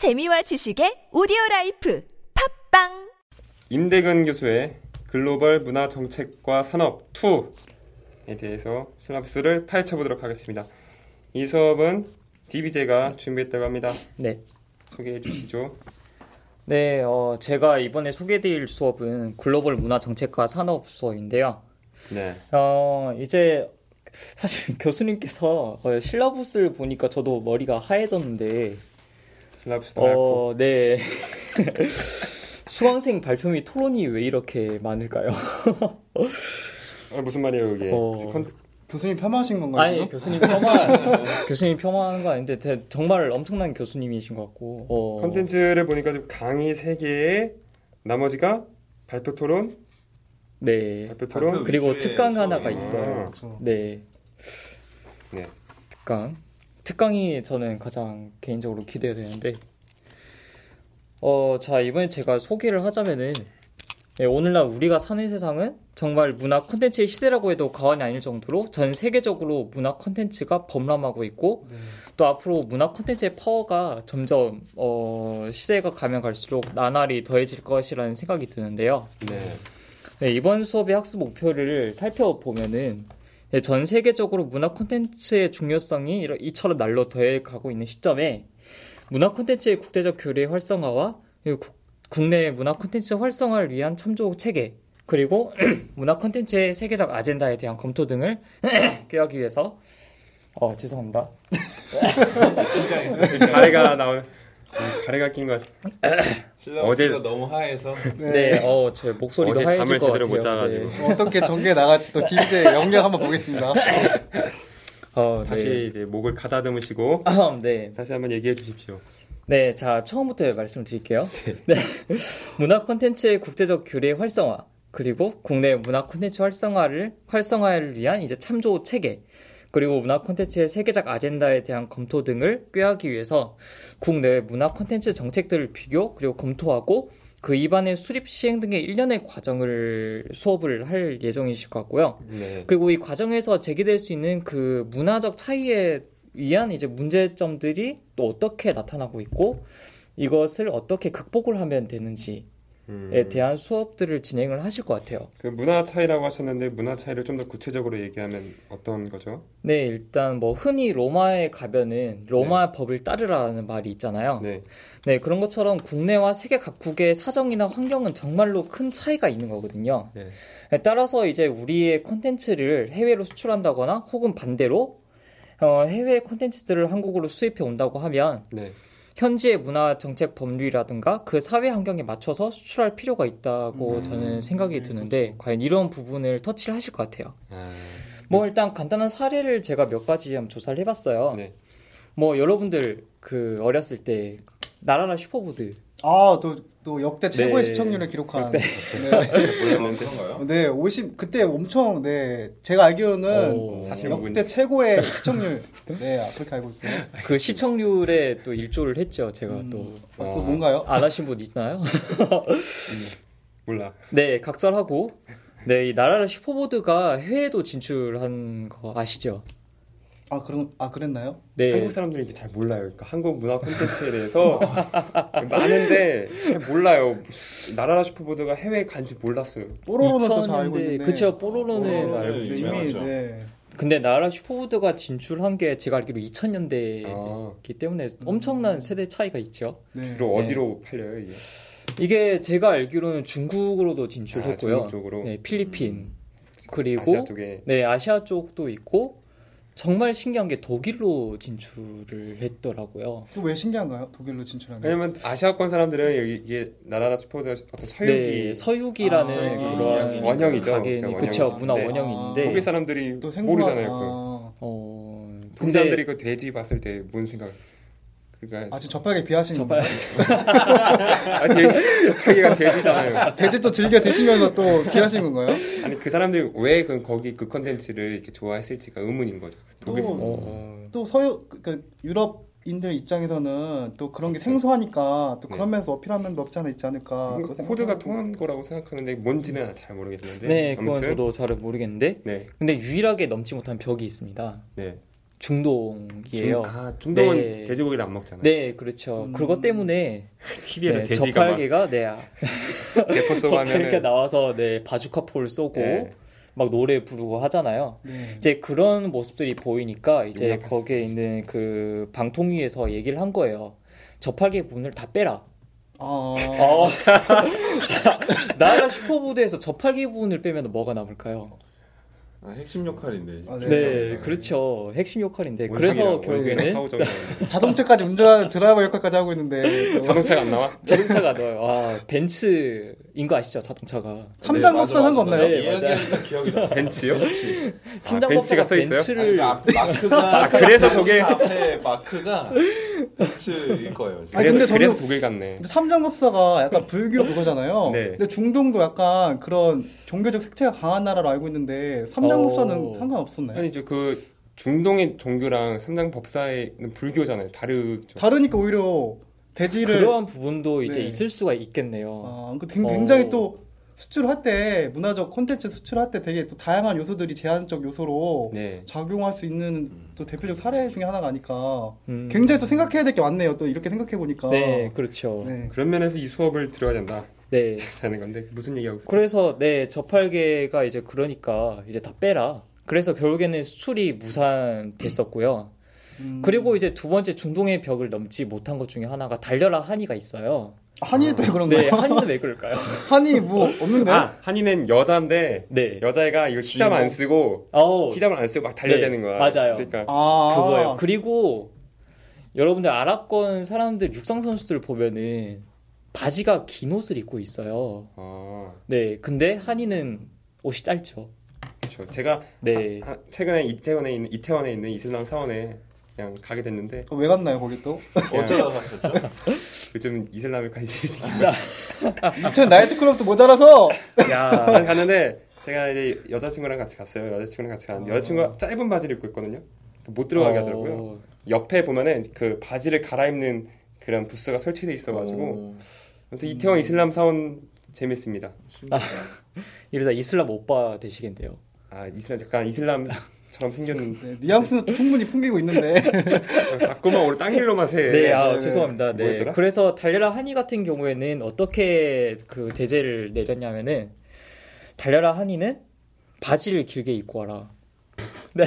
재미와 지식의 오디오 life 팟빵 임대근 교수의 글로벌 문화 정책과 산업 2에 대해서 syllabus를 파헤쳐 보도록 하겠습니다. 이 수업은 DBJ가 준비했다고 합니다. 네. 소개해 주시죠. 네, 어, 제가 이번에 소개해드릴 수업은 글로벌 문화 정책과 산업 수업인데요. 네. 어, 이제 사실 교수님께서 어, syllabus를 보니까 저도 머리가 하얘졌는데, syllabus도 어... 어, 네. 수강생 발표 및 토론이 왜 이렇게 많을까요? 아, 무슨 말이에요 이게? 어. 컨... 교수님 폄하하신 건가요? 아니, 지금? 교수님 폄하, 교수님 폄하하는 거 아닌데, 대- 정말 엄청난 교수님이신 것 같고, 어, 컨텐츠를 보니까 지금 강의 3개에 나머지가 발표 토론, 네. 발표 토론, 발표 그리고 특강 하나가. 있어요. 그렇죠. 네. 네. 특강. 특강이 저는 가장 개인적으로 기대되는데, 어, 자, 이번에 제가 소개를 하자면은, 네, 오늘날 우리가 사는 세상은 정말 문화 콘텐츠의 시대라고 해도 과언이 아닐 정도로 전 세계적으로 문화 콘텐츠가 범람하고 있고, 또 앞으로 문화 콘텐츠의 파워가 점점, 어, 시대가 가면 갈수록 나날이 더해질 것이라는 생각이 드는데요. 네. 네, 이번 수업의 학습 목표를 살펴보면은 네, 전 세계적으로 문화 콘텐츠의 중요성이 이처럼 날로 더해가고 있는 시점에 문화 콘텐츠의 국제적 교류의 활성화와 국- 국내 문화 콘텐츠 활성화를 위한 참조 체계 그리고 문화 콘텐츠의 세계적 아젠다에 대한 검토 등을 꾀하기 위해서 어 죄송합니다. 가래가 나올 가래가 낀 것 어제- 너무 하해서 네, 어제 목소리도 어제 하얘질 잠을 것 제대로. 못 자가지고. 네. 어떻게 전개 나갈지 또 DBJ 영역 한번 보겠습니다. 어, 다시 네. 이제 목을 가다듬으시고 아, 네. 다시 한번 얘기해 주십시오. 네, 자, 처음부터 말씀을 드릴게요. 네. 문화 콘텐츠의 국제적 교류의 활성화, 그리고 국내 문화 콘텐츠 활성화를, 활성화를 위한 이제 참조 체계, 그리고 문화 콘텐츠의 세계적 아젠다에 대한 검토 등을 꾀하기 위해서 국내 문화 콘텐츠 정책들을 비교, 그리고 검토하고 그 입안의 수립 시행 등의 일련의 과정을 수업을 할 예정이실 것 같고요. 네. 그리고 이 과정에서 제기될 수 있는 그 문화적 차이에 의한 이제 문제점들이 또 어떻게 나타나고 있고 이것을 어떻게 극복을 하면 되는지 에 음. 대한 수업들을 진행을 하실 것 같아요. 그 문화 차이라고 하셨는데 문화 차이를 좀 더 구체적으로 얘기하면 어떤 거죠? 네, 일단 뭐 흔히 로마에 가면은 로마 법을 따르라는 말이 있잖아요. 네. 네, 그런 것처럼 국내와 세계 각국의 사정이나 환경은 정말로 큰 차이가 있는 거거든요. 네. 네, 따라서 이제 우리의 콘텐츠를 해외로 수출한다거나 혹은 반대로 어, 해외 콘텐츠들을 한국으로 수입해 온다고 하면 네. 현지의 문화 정책 법률이라든가 그 사회 환경에 맞춰서 수출할 필요가 있다고 음, 저는 생각이 드는데 과연 이런 부분을 터치를 하실 것 같아요. 아, 뭐 일단 간단한 사례를 제가 몇 가지 한번 조사를 해봤어요. 네. 뭐 여러분들 그 어렸을 때 나라라 슈퍼보드 아, 또, 또 역대 최고의 네. 시청률을 기록한. 역대. 네. 그런가요? 네, 50, 그때 엄청, 네, 제가 알기로는 오. 사실 역대 모르겠네. 최고의 시청률. 네, 그렇게 알고 있고요. 그 시청률에 또 일조를 했죠. 제가 음, 또또 아. 뭔가요? 안 하신 분 있나요? 몰라. 네, 각설하고 네, 이 나라라 슈퍼보드가 해외도 진출한 거 아시죠? 아, 그럼, 아, 그랬나요? 네. 한국 사람들이 이게 잘 몰라요. 그러니까 한국 문화 콘텐츠에 대해서 많은데 잘 몰라요. 나라라 슈퍼보드가 해외에 간지 몰랐어요. 뽀로로는 또잘 알고 2000년대 있는데. 그쵸 뽀로로는 알고 있죠. 유명하죠. 이미, 네. 근데 나라라 슈퍼보드가 진출한 게 제가 알기로 2000년대이기 아, 때문에 엄청난 세대 차이가 있죠. 네. 주로 네. 어디로 팔려요 이게? 이게 제가 알기로는 중국으로도 진출했고요. 아, 중국 쪽으로? 네, 필리핀 그리고 아시아 쪽에. 네 아시아 쪽도 있고 정말 신기한 게 독일로 진출을 했더라고요. 또 왜 신기한가요? 독일로 진출한 게? 왜냐면 아시아권 사람들은 여기 이게 나라라 슈퍼보드가 어떤 서유기 네, 서유기라는 아, 그런 원형이죠. 가게니 그러니까 그쵸. 문화 아, 원형인데 독일 사람들이 또 생소한- 모르잖아요. 그. 아, 어 독일 근데 사람들이 그 돼지 봤을 때 뭔 생각? 그러니까 아주 접하게 비하시는 접할- 건가요? 아, 돼지, 저파기가 돼지잖아요. 돼지 또 즐겨 드시면서 또 비하신 건가요? 아니 그 사람들이 왜 그 거기 그 컨텐츠를 이렇게 좋아했을지가 의문인 거죠. 독일 또-. 어, 어. 또 서유, 그 유럽 인들 입장에서는 또 그런 게 생소하니까 또 네. 그런 면에서 어필하는 면도 없지 않아 있지 않을까. 생각하고. 코드가 통한 거라고 생각하는데 뭔지는 잘 모르겠는데. 네, 그건 아무튼 저도 잘 모르겠는데 네, 근데 유일하게 넘지 못한 벽이 있습니다. 네. 중동이에요. 중, 아, 중동은 네. 돼지고기를 안 먹잖아요. 네, 그렇죠. 음. 그것 때문에 TV에서 네, 돼지가 저팔계가 네, 아, 대포 쏘고 저팔계가 하면은 나와서 네 바주카포를 쏘고 네. 막 노래 부르고 하잖아요. 네. 이제 그런 모습들이 보이니까 이제 용납할 수 거기에 있는 그 방통위에서 얘기를 한 거예요. 저팔계 부분을 다 빼라. 아, 어. 자, 나라 슈퍼보드에서 저팔계 부분을 빼면 뭐가 남을까요? 아, 핵심 역할인데. 아, 네. 네, 그렇죠. 핵심 역할인데 그래서 결국에는 자동차까지 운전하는 드라이버 역할까지 하고 있는데 또 자동차가 안 나와? 자동차가 넣어요. 아 벤츠 인거 아시죠? 자동차가. 삼장법사 한 거 없나요? 네, 이야기하니까 기억이 나. 벤츠요? 벤츠. 삼장법사가 벤츠가 써 있어요? 아니, 벤츠를 그 앞에 마크가 아, 그래서 저게- 앞에 마크가 벤츠일 거예요. 지금. 아니, 그래서, 근데 저는- 그래서 독일 같네. 삼장법사가 약간 불교 그거잖아요. 네. 근데 중동도 약간 그런 종교적 색채가 강한 나라로 알고 있는데 삼장법사는 어. 상관없었나요? 아니죠. 그 중동의 종교랑 삼장 법사는 불교잖아요. 다르죠. 다르니까 오히려 대지를 그러한 부분도 이제 네. 있을 수가 있겠네요. 아, 그 굉- 굉장히 어. 또 수출할 때 문화적 콘텐츠 수출할 때 되게 또 다양한 요소들이 제한적 요소로 네. 작용할 수 있는 또 대표적 사례 중에 하나가 아니까 음. 굉장히 또 생각해야 될 게 많네요. 또 이렇게 생각해 보니까. 네, 그렇죠. 네. 그런 면에서 이 수업을 들어야 된다라는 네. 건데 무슨 얘기하고 있어요? 그래서 네 저팔계가 이제 그러니까 이제 다 빼라. 그래서 결국에는 수출이 무산됐었고요. 음. 그리고 이제 두 번째 중동의 벽을 넘지 못한 것 중에 하나가 달려라 한이가 있어요. 한일도 왜 그런가요? 네, 한이는 왜 그럴까요? 한이 뭐 없는데? 아 한이는 여자인데 네. 여자애가 이거 히잡 안 쓰고 어, 히잡을 안 쓰고 막 달려대는 네, 거야. 맞아요. 그러니까 아, 그거예요. 그리고 여러분들 아랍권 사람들 육상 선수들 보면은 바지가 긴 옷을 입고 있어요. 아 네, 근데 한이는 옷이 짧죠. 그렇죠. 제가 네. 하- 최근에 이태원에 있는 이태원에 있는 이슬람 사원에 그냥 가게 됐는데 왜 갔나요 거기 또? 어쩌다 가셨죠? 요즘 이슬람에 관심이 생겨. 인천 나이트클럽도 모자라서 야, 갔는데 제가 이제 여자친구랑 같이 갔어요. 여자친구랑 같이 갔는데 아. 여자친구가 짧은 바지를 입고 있거든요. 못 들어가게 어, 하더라고요. 옆에 보면은 그 바지를 갈아입는 그런 부스가 설치돼 있어가지고 오, 아무튼 이태원 이슬람 사원 재밌습니다. 신기하다. 이러다 이슬람 오빠 되시겠네요. 아 이슬람 약간 이슬람 처럼 생겼는데 네, 뉘앙스는 또 충분히 풍기고 있는데 자꾸만 오늘 딴 길로만 새. 네, 아, 네, 죄송합니다. 네. 뭐였더라? 그래서 달려라 한이 같은 경우에는 어떻게 그 제재를 내렸냐면은 달려라 한이는 바지를 길게 입고 와라.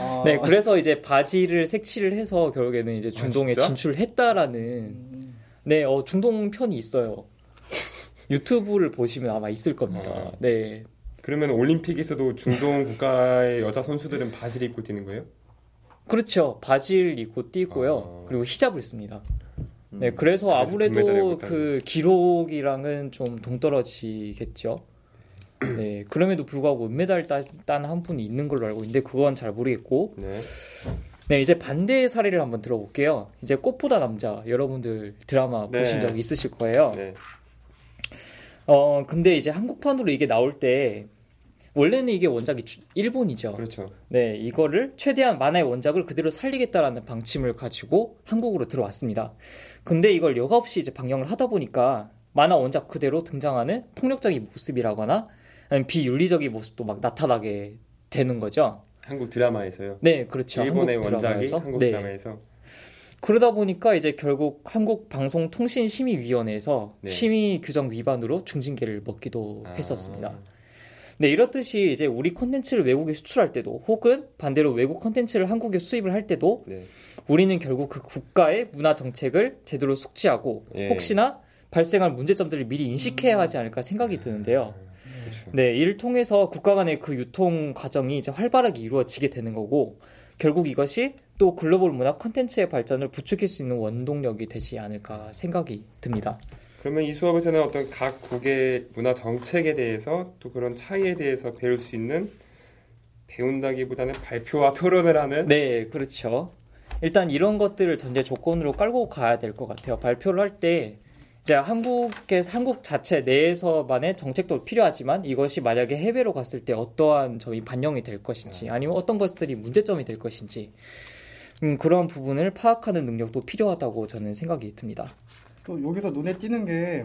아, 네, 그래서 이제 바지를 색칠을 해서 결국에는 이제 중동에 진짜? 진출했다라는 음, 네, 어, 중동 편이 있어요. 유튜브를 보시면 아마 있을 겁니다. 아. 네. 그러면 올림픽에서도 중동 국가의 여자 선수들은 바지를 입고 뛰는 거예요? 그렇죠. 바지를 입고 뛰고요. 아. 그리고 히잡을 씁니다. 네, 음. 그래서 그래서 아무래도 그 기록이랑은 좀 동떨어지겠죠. 네, 그럼에도 불구하고 은메달 딴 한 분이 있는 걸로 알고 있는데 그건 잘 모르겠고, 네. 네 이제 반대의 사례를 한번 들어볼게요. 이제 꽃보다 남자 여러분들 드라마 네. 보신 적 있으실 거예요. 네. 어 근데 이제 한국판으로 이게 나올 때 원래는 이게 원작이 주- 일본이죠. 그렇죠. 네, 이거를 최대한 만화의 원작을 그대로 살리겠다라는 방침을 가지고 한국으로 들어왔습니다. 근데 이걸 여과 없이 이제 방영을 하다 보니까 만화 원작 그대로 등장하는 폭력적인 모습이라거나 아니면 비윤리적인 모습도 막 나타나게 되는 거죠. 한국 드라마에서요. 네, 그렇죠. 일본의 원작이. 한국 네. 드라마에서 그러다 보니까 이제 결국 한국 방송통신심의위원회에서 네. 심의 규정 위반으로 중징계를 먹기도 아. 했었습니다. 네, 이렇듯이 이제 우리 컨텐츠를 외국에 수출할 때도 혹은 반대로 외국 컨텐츠를 한국에 수입을 할 때도 네. 우리는 결국 그 국가의 문화 정책을 제대로 숙지하고 예. 혹시나 발생할 문제점들을 미리 인식해야 하지 않을까 생각이 드는데요. 그렇죠. 네, 이를 통해서 국가 간의 그 유통 과정이 이제 활발하게 이루어지게 되는 거고 결국 이것이 또 글로벌 문화 콘텐츠의 발전을 부추길 수 있는 원동력이 되지 않을까 생각이 듭니다. 그러면 이 수업에서는 어떤 각 국의 문화 정책에 대해서 또 그런 차이에 대해서 배울 수 있는 배운다기보다는 발표와 토론을 하는 네, 그렇죠. 일단 이런 것들을 전제 조건으로 깔고 가야 될 것 같아요. 발표를 할 때 이제 한국의 한국 자체 내에서만의 정책도 필요하지만 이것이 만약에 해외로 갔을 때 어떠한 점이 반영이 될 것인지 아니면 어떤 것들이 문제점이 될 것인지 음, 그런 부분을 파악하는 능력도 필요하다고 저는 생각이 듭니다. 또 여기서 눈에 띄는 게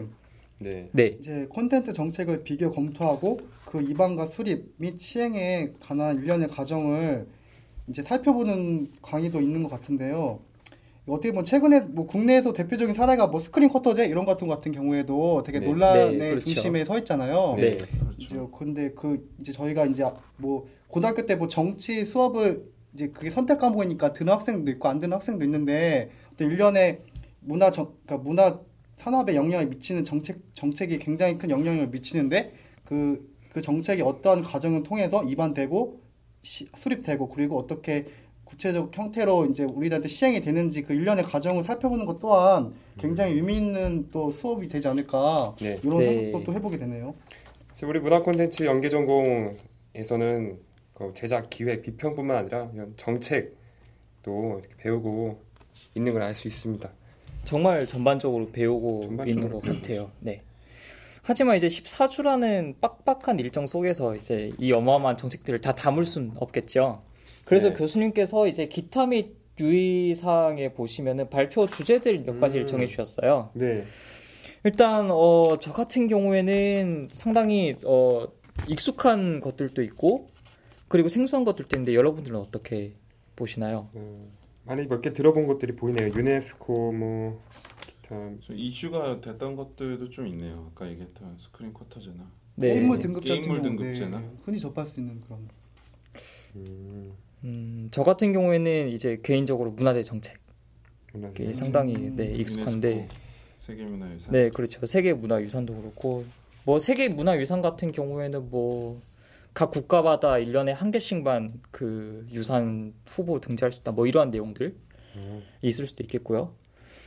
네. 네, 이제 콘텐츠 정책을 비교 검토하고 그 입안과 수립 및 시행에 관한 일련의 과정을 이제 살펴보는 강의도 있는 것 같은데요. 어떻게 보면 최근에 뭐 국내에서 대표적인 사례가 뭐 스크린 커터제 이런 같은 같은 경우에도 되게 네. 논란의 네, 그렇죠. 중심에 서 있잖아요. 네. 이제 그렇죠. 근데 그 이제 저희가 이제 뭐 고등학교 때 뭐 정치 수업을 이제 그게 선택 과목이니까 드는 학생도 있고 안 드는 학생도 있는데 또 일련의 문화 정 그러니까 문화 산업에 영향을 미치는 정책 정책이 굉장히 큰 영향을 미치는데 그그 정책이 어떠한 과정을 통해서 입안되고 시- 수립되고 그리고 어떻게 구체적 형태로 이제 우리들한테 시행이 되는지 그 일련의 과정을 살펴보는 것 또한 굉장히 의미 있는 또 수업이 되지 않을까 네. 이런 네. 생각도 또 해보게 되네요. 그래서 우리 문화 콘텐츠 연계 전공에서는 그 제작, 기획, 비평뿐만 아니라 이런 정책도 이렇게 배우고 있는 걸 알 수 있습니다. 정말 전반적으로 배우고 전반적으로 있는 것 같아요. 네. 하지만 이제 14주라는 빡빡한 일정 속에서 이제 이 어마어마한 정책들을 다 담을 순 없겠죠. 그래서 네. 교수님께서 이제 기타 및 유의사항에 보시면은 발표 주제들 몇 가지를 음. 정해 주셨어요. 네. 일단 어, 저 같은 경우에는 상당히 어, 익숙한 것들도 있고 그리고 생소한 것들도 있는데 여러분들은 어떻게 보시나요? 어, 많이 몇 개 들어본 것들이 보이네요. 유네스코 뭐 기타 좀 이슈가 됐던 것들도 좀 있네요. 아까 얘기했던 스크린 쿼터제나 네. 게임물 등급제 등급제나? 네, 흔히 접할 수 있는 그런 음, 음, 저 같은 경우에는 이제 개인적으로 문화재 정책. 이게 상당히 음, 네, 익숙한데 세계문화유산. 네 그렇죠 세계 문화유산도 그렇고 뭐 세계 문화유산 같은 경우에는 뭐 각 국가마다 1년에 한 개씩만 그 유산 후보 등재할 수 있다 뭐 이러한 내용들 음, 있을 수도 있겠고요.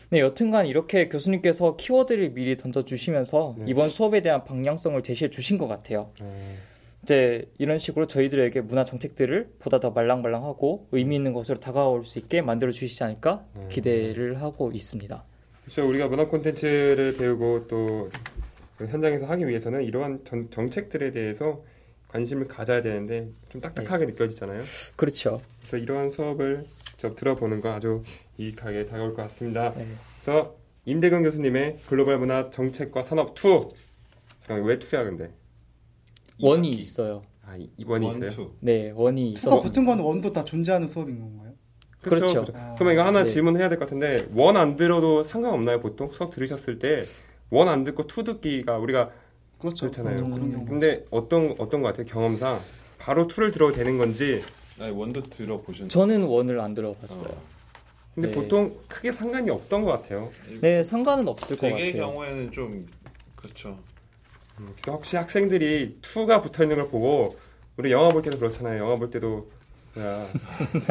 네, 여튼간 이렇게 교수님께서 키워드를 미리 던져주시면서 네. 이번 수업에 대한 방향성을 제시해 주신 것 같아요. 어, 이제 이런 식으로 저희들에게 문화 정책들을 보다 더 말랑말랑하고 의미 있는 것으로 다가올 수 있게 만들어 주시지 않을까 음. 기대를 하고 있습니다. 그렇죠. 우리가 문화 콘텐츠를 배우고 또그 현장에서 하기 위해서는 이러한 전- 정책들에 대해서 관심을 가져야 되는데 좀 딱딱하게 느껴지잖아요. 그렇죠. 그래서 이러한 수업을 직접 들어보는 거 아주 유익하게 다가올 것 같습니다. 네. 그래서 임대근 교수님의 글로벌 문화 정책과 산업 2. 잠깐 왜 2야 근데? one이 이학기. 있어요. 아, 이- 이번이 one, 있어요. Two. 네, one이 있었습니다. 붙은 건 one도 다 존재하는 수업인 건가요? 그렇죠. 아. 그러면 이거 하나 네. 질문해야 될 것 같은데 one 안 들어도 상관없나요? 보통 수업 들으셨을 때 one 안 듣고 two 듣기가 우리가 그렇죠. 그렇잖아요. 경우. 근데 어떤 어떤 것 같아요? 경험상 바로 two를 들어도 되는 건지 아니 one도 들어보셨나요? 저는 one을 안 들어봤어요. 근데 네. 보통 크게 상관이 없던 것 같아요. 네, 상관은 없을 것 대개 같아요. 경우에는 좀 그렇죠. 음, 그래서 혹시 학생들이 two가 붙어 있는 걸 보고 우리 영화 볼 때도 그렇잖아요. 영화 볼 때도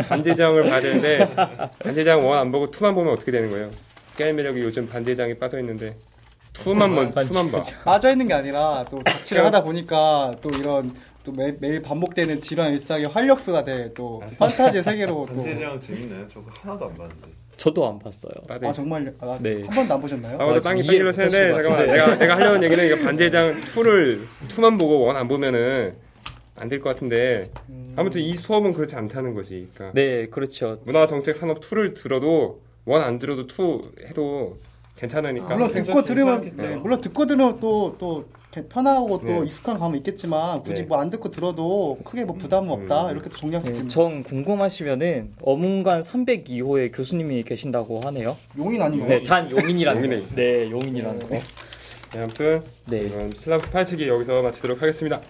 반지장을 봐야 되는데 반지장 원 안 보고 투만 보면 어떻게 되는 거예요? 게임 매력이 요즘 반지장에 빠져 있는데 투만 먼 투만 봐. 빠져 있는 게 아니라 또 자취를 하다 보니까 또 이런 또 매, 매일 반복되는 지루한 일상의 활력소가 돼 또. 판타지의 세계로 또. 반지장 재밌네. 저거 하나도 안 봤는데. 저도 안 봤어요. 아 있어. 정말 아, 네. 한 번도 안 보셨나요? 아, 근데 아, 빵이 빵이로 것 잠깐만. 내가 내가 하려는 얘기는 이거 반지장 투를 투만 보고 원 안 보면은 안 될 것 같은데 음, 아무튼 이 수업은 그렇지 않다는 거지. 그러니까 네, 그렇죠. 문화 정책 산업 two를 들어도 one 안 들어도 two 해도 괜찮으니까. 물론 괜찮- 듣고 들으면 괜찮겠죠. 네, 물론 듣고 들으면 또 또 편하고 또 네. 익숙한 감은 있겠지만 굳이 네. 뭐안 듣고 들어도 크게 뭐 부담은 없다 음. 이렇게 또 정리할 수 네, 있는 정 궁금하시면은 어문관 302호에 교수님이 계신다고 하네요. 용인 아니고 네, 단 용인이라는 용인에 거. 있어요. 네, 용인이라는 거. 네, 아무튼 네. 이번 syllabus 파헤치기 여기서 마치도록 하겠습니다.